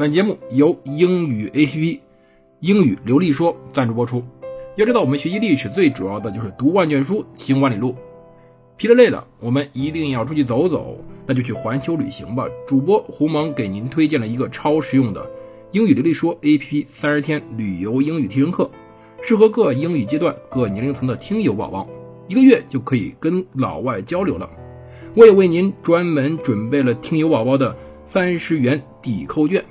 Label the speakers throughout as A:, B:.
A: 本节目由英语 APP 英语流利说赞助播出。要知道，我们学习历史最主要的就是读万卷书，行万里路。疲了累了，我们一定要出去走走，那就去环球旅行吧。主播胡蒙给您推荐了一个超实用的英语流利说 APP，三十天旅游英语提升课，适合各英语阶段、各年龄层的听友宝宝，一个月就可以跟老外交流了。我也为您专门准备了听友宝宝的三十元抵扣券，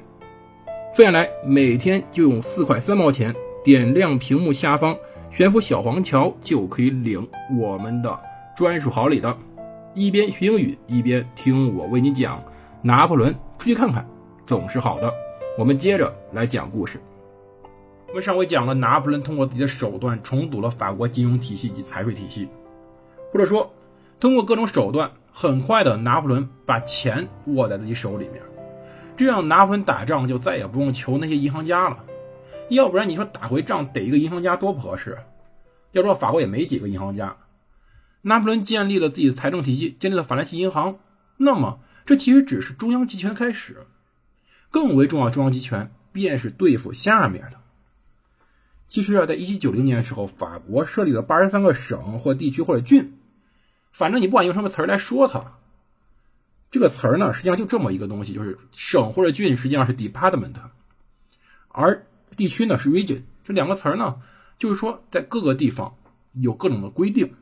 A: 算下来每天就用四块三毛钱，点亮屏幕下方悬浮小黄条就可以领我们的。专属好礼的，一边学英语一边听我为你讲拿破仑。出去看看总是好的。我们接着来讲故事。我们上回讲了拿破仑通过自己的手段重组了法国金融体系及财税体系，或者说通过各种手段，很快的拿破仑把钱握在自己手里面，这样拿破仑打仗就再也不用求那些银行家了。要不然你说打回仗得一个银行家多不合适？要说法国也没几个银行家。拿破仑建立了自己的财政体系，建立了法兰西银行。那么，这其实只是中央集权的开始。更为重要，中央集权便是对付下面的。其实啊，在1790年的时候，法国设立了八十三个省或地区或者郡，反正你不管用什么词儿来说它，这个词儿呢，实际上就这么一个东西，就是省或者郡实际上是 department，而地区呢是 region。这两个词儿呢，就是说在各个地方有各种的规定。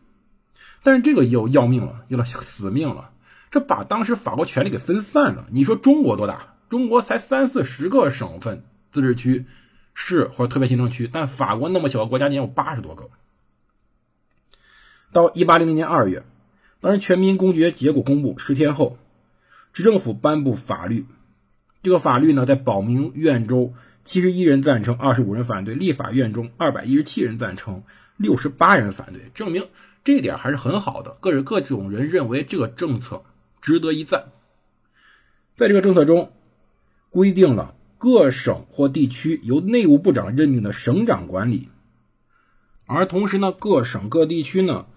A: 但是这个又要命了，有了死命了，这把当时法国权力给分散了。你说中国多大？中国才三四十个省份、自治区、市或者特别行政区，但法国那么小的国家，竟然有八十多个。到一八零零年二月，当时全民公决结果公布，十天后，市政府颁布法律。这个法律呢，在保民院州七十一人赞成，二十五人反对；立法院中二百一十七人赞成，六十八人反对，证明。这一点还是很好的，各各种人认为这个政策值得一赞。在这个政策中，规定了各省或地区由内务部长任命的省长管理，而同时呢，各省各地区呢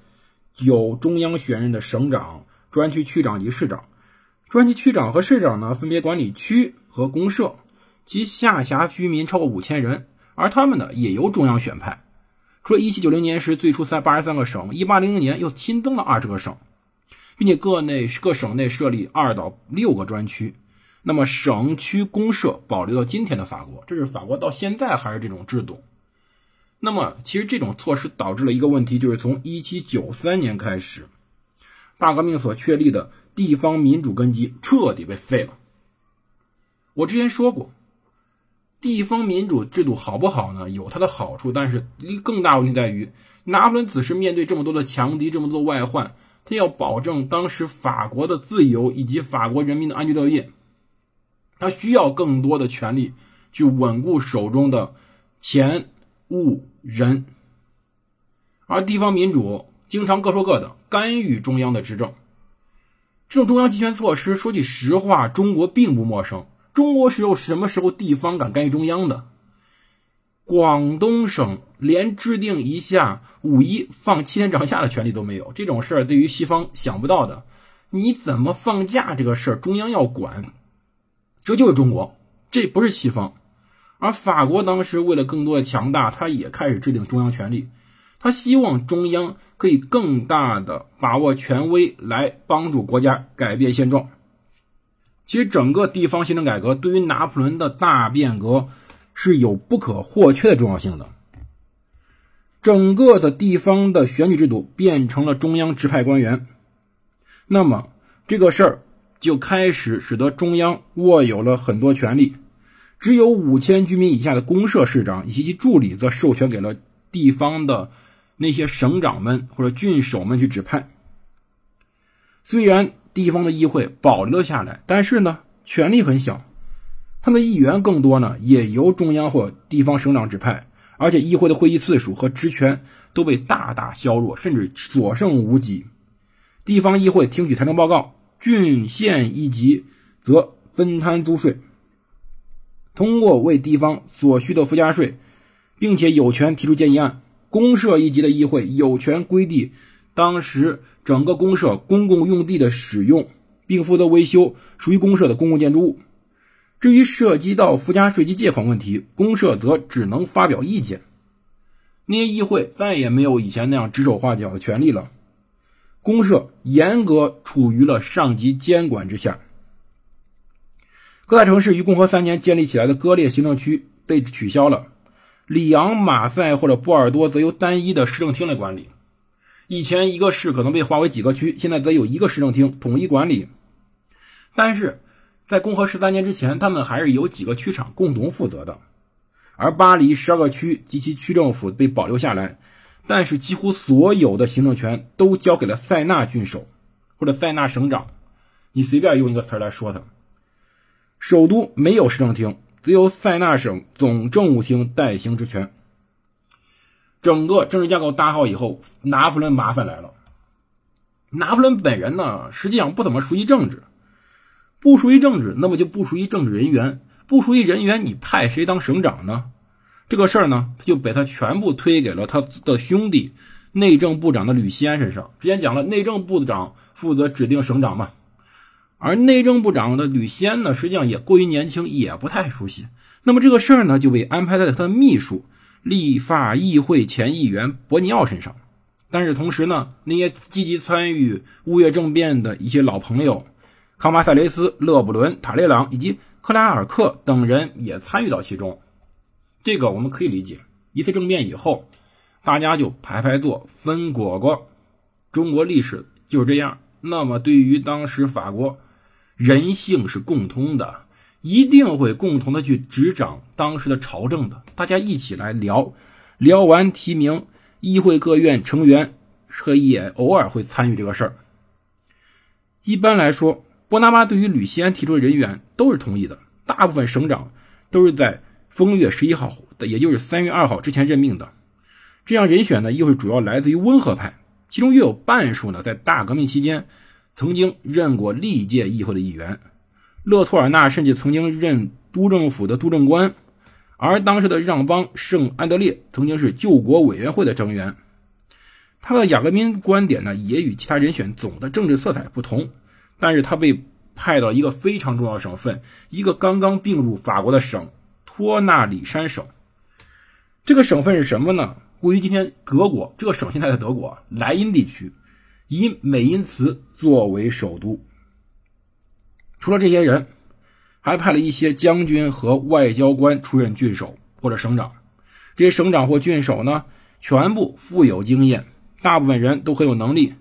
A: 有中央选任的省长、专区区长及市长。专区区长和市长呢，分别管理区和公社，其下辖居民超过五千人，而他们呢也由中央选派。除了1790年时最初三八十三个省，1800年又新增了二十个省，并且各内各省内设立二到六个专区。那么省区公社保留到今天的法国，这是法国到现在还是这种制度。那么其实这种措施导致了一个问题，就是从1793年开始，大革命所确立的地方民主根基彻底被废了。我之前说过。地方民主制度好不好呢？有它的好处，但是更大问题在于，拿破仑此时面对这么多的强敌，这么多外患，他要保证当时法国的自由以及法国人民的安居乐业，他需要更多的权力去稳固手中的钱物人，而地方民主经常各说各的，干预中央的执政。这种中央集权措施，说句实话，中国并不陌生。中国是有什么时候地方敢干预中央的？广东省连制定一下五一放七天长假的权利都没有，这种事儿对于西方想不到的。你怎么放假这个事儿，中央要管，这就是中国，这不是西方。而法国当时为了更多的强大，他也开始制定中央权力，他希望中央可以更大的把握权威，来帮助国家改变现状。其实，整个地方行政改革对于拿破仑的大变革是有不可或缺的重要性的。整个的地方的选举制度变成了中央直派官员，那么这个事儿就开始使得中央握有了很多权利。只有五千居民以下的公社市长以及其助理，则授权给了地方的那些省长们或者郡守们去指派。虽然。地方的议会保留了下来，但是呢，权力很小。他们的议员更多呢，也由中央或地方省长指派，而且议会的会议次数和职权都被大大削弱，甚至所剩无几。地方议会听取财政报告，郡县一级则分摊租税，通过为地方所需的附加税，并且有权提出建议案。公社一级的议会有权规定当时整个公社公共用地的使用，并负责维修属于公社的公共建筑物。至于涉及到附加税及借款问题，公社则只能发表意见。那些议会再也没有以前那样指手画脚的权利了。公社严格处于了上级监管之下。各大城市于共和三年建立起来的割裂行政区被取消了，里昂、马赛或者波尔多则由单一的市政厅来管理。以前一个市可能被划为几个区，现在则有一个市政厅统一管理。但是。在共和十三年之前，他们还是由几个区长共同负责的，而巴黎十二个区及其区政府被保留下来，但是几乎所有的行政权都交给了塞纳郡守或者塞纳省长，你随便用一个词来说它。首都没有市政厅，只有塞纳省总政务厅代行职权。整个政治架构搭好以后，拿破仑麻烦来了。拿破仑本人呢，实际上不怎么熟悉政治。不熟悉政治，那么就不属于政治人员。不熟悉人员，你派谁当省长呢？这个事儿呢，他就把他全部推给了他的兄弟内政部长的吕西安身上。之前讲了，内政部长负责指定省长嘛，而内政部长的吕西安呢，实际上也过于年轻，也不太熟悉。那么这个事儿呢，就被安排在他的秘书、立法议会前议员伯尼奥身上。但是同时呢，那些积极参与五月政变的一些老朋友。康巴塞雷斯、勒布伦、塔列朗以及克拉尔克等人也参与到其中，这个我们可以理解。一次政变以后，大家就排排坐，分果果。中国历史就是这样。那么，对于当时法国，人性是共通的，一定会共同的去执掌当时的朝政的。大家一起来聊，聊完提名，议会各院成员和也偶尔会参与这个事儿。一般来说。波拿巴对于吕西安提出的人员都是同意的，大部分省长都是在风月十一号的，也就是三月二号之前任命的。这样人选呢，又是主要来自于温和派，其中约有半数呢，在大革命期间曾经任过历届议会的议员。勒托尔纳甚至曾经任督政府的督政官，而当时的让邦圣安德烈曾经是救国委员会的成员。他的雅各宾观点呢，也与其他人选总的政治色彩不同。但是他被派到一个非常重要省份，一个刚刚并入法国的省——托纳里山省。这个省份是什么呢？位于今天德国。这个省现在在德国莱茵地区，以美因茨作为首都。除了这些人，还派了一些将军和外交官出任郡守或者省长。这些省长或郡守呢，全部富有经验，大部分人都很有能力，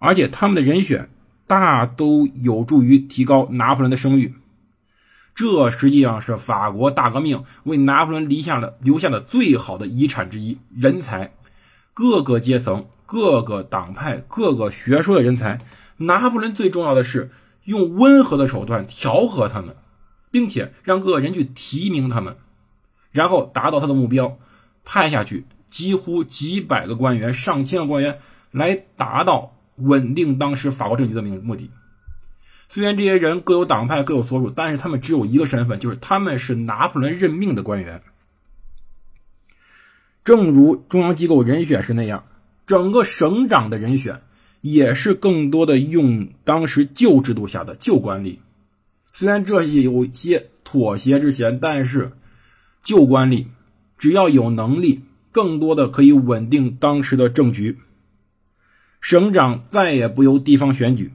A: 而且他们的人选。大都有助于提高拿破仑的声誉，这实际上是法国大革命为拿破仑留下的留下的最好的遗产之一——人才，各个阶层、各个党派、各个学说的人才。拿破仑最重要的是用温和的手段调和他们，并且让各个人去提名他们，然后达到他的目标，派下去几乎几百个官员、上千个官员来达到。稳定当时法国政局的目目的。虽然这些人各有党派各有所属，但是他们只有一个身份，就是他们是拿破仑任命的官员。正如中央机构人选是那样，整个省长的人选也是更多的用当时旧制度下的旧官吏。虽然这些有些妥协之嫌，但是旧官吏只要有能力，更多的可以稳定当时的政局。省长再也不由地方选举，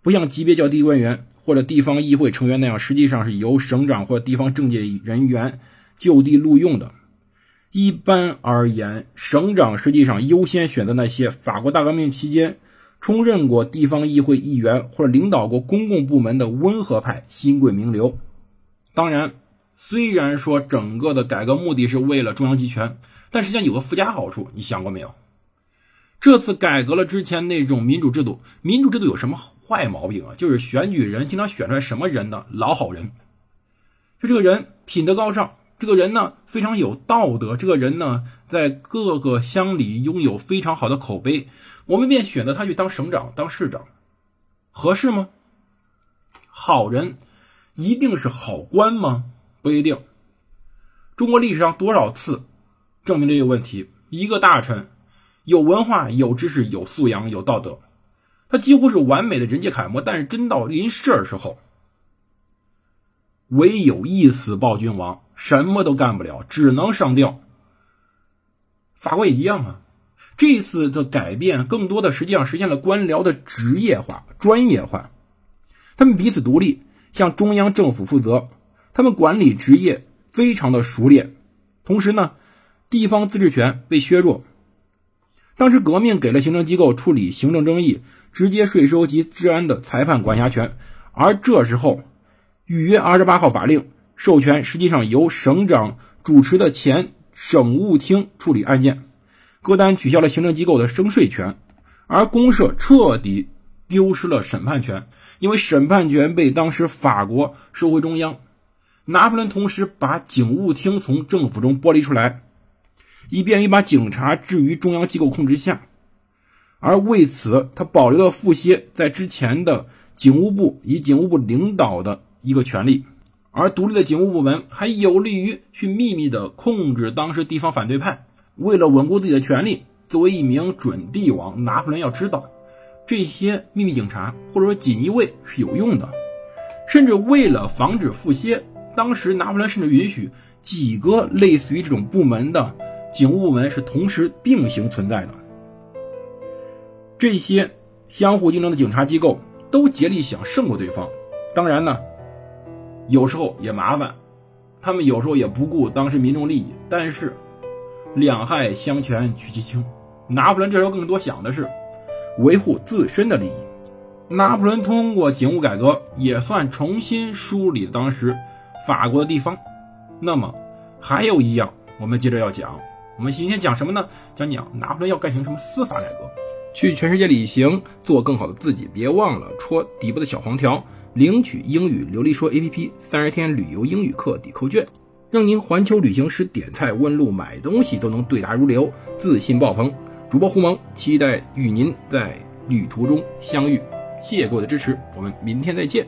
A: 不像级别较低官员或者地方议会成员那样，实际上是由省长或地方政界人员就地录用的。一般而言，省长实际上优先选择那些法国大革命期间充任过地方议会议员或者领导过公共部门的温和派新贵名流。当然，虽然说整个的改革目的是为了中央集权，但实际上有个附加好处，你想过没有？这次改革了之前那种民主制度，民主制度有什么坏毛病啊？就是选举人经常选出来什么人呢？老好人。就这个人品德高尚，这个人呢非常有道德，这个人呢在各个乡里拥有非常好的口碑，我们便选择他去当省长、当市长，合适吗？好人一定是好官吗？不一定。中国历史上多少次证明这个问题？一个大臣有文化、有知识、有素养、有道德，他几乎是完美的人杰楷模，但是真到临事儿时候，唯有一死报君王，什么都干不了，只能上吊。法国也一样啊。这次的改变更多的实际上实现了官僚的职业化、专业化。他们彼此独立，向中央政府负责。他们管理职业非常的熟练，同时呢，地方自治权被削弱。当时革命给了行政机构处理行政争议、直接税收及治安的裁判管辖权，而这时候，预约二十八号法令授权实际上由省长主持的前省务厅处理案件。歌丹取消了行政机构的征税权，而公社彻底丢失了审判权。因为审判权被当时法国收回中央，拿破仑同时把警务厅从政府中剥离出来，以便于把警察置于中央机构控制下。而为此，他保留了富歇在之前的警务部以警务部领导的一个权利，而独立的警务部门还有利于去秘密的控制当时地方反对派。为了稳固自己的权利，作为一名准帝王，拿破仑要知道。这些秘密警察或者说锦衣卫是有用的，甚至为了防止腹泻，当时拿破仑甚至允许几个类似于这种部门的警务部门是同时并行存在的。这些相互竞争的警察机构都竭力想胜过对方，当然呢，有时候也麻烦，他们有时候也不顾当时民众利益。但是两害相权取其轻，拿破仑这时候更多想的是。维护自身的利益，拿破仑通过警务改革也算重新梳理当时法国的地方。那么还有一样，我们接着要讲。我们今天讲什么呢？讲讲拿破仑要干成什么司法改革，去全世界旅行，做更好的自己。别忘了戳底部的小黄条，领取英语流利说 APP 三十天旅游英语课抵扣券，让您环球旅行时点菜、问路、买东西都能对答如流，自信爆棚。主播胡蒙，期待与您在旅途中相遇。谢谢各位的支持，我们明天再见。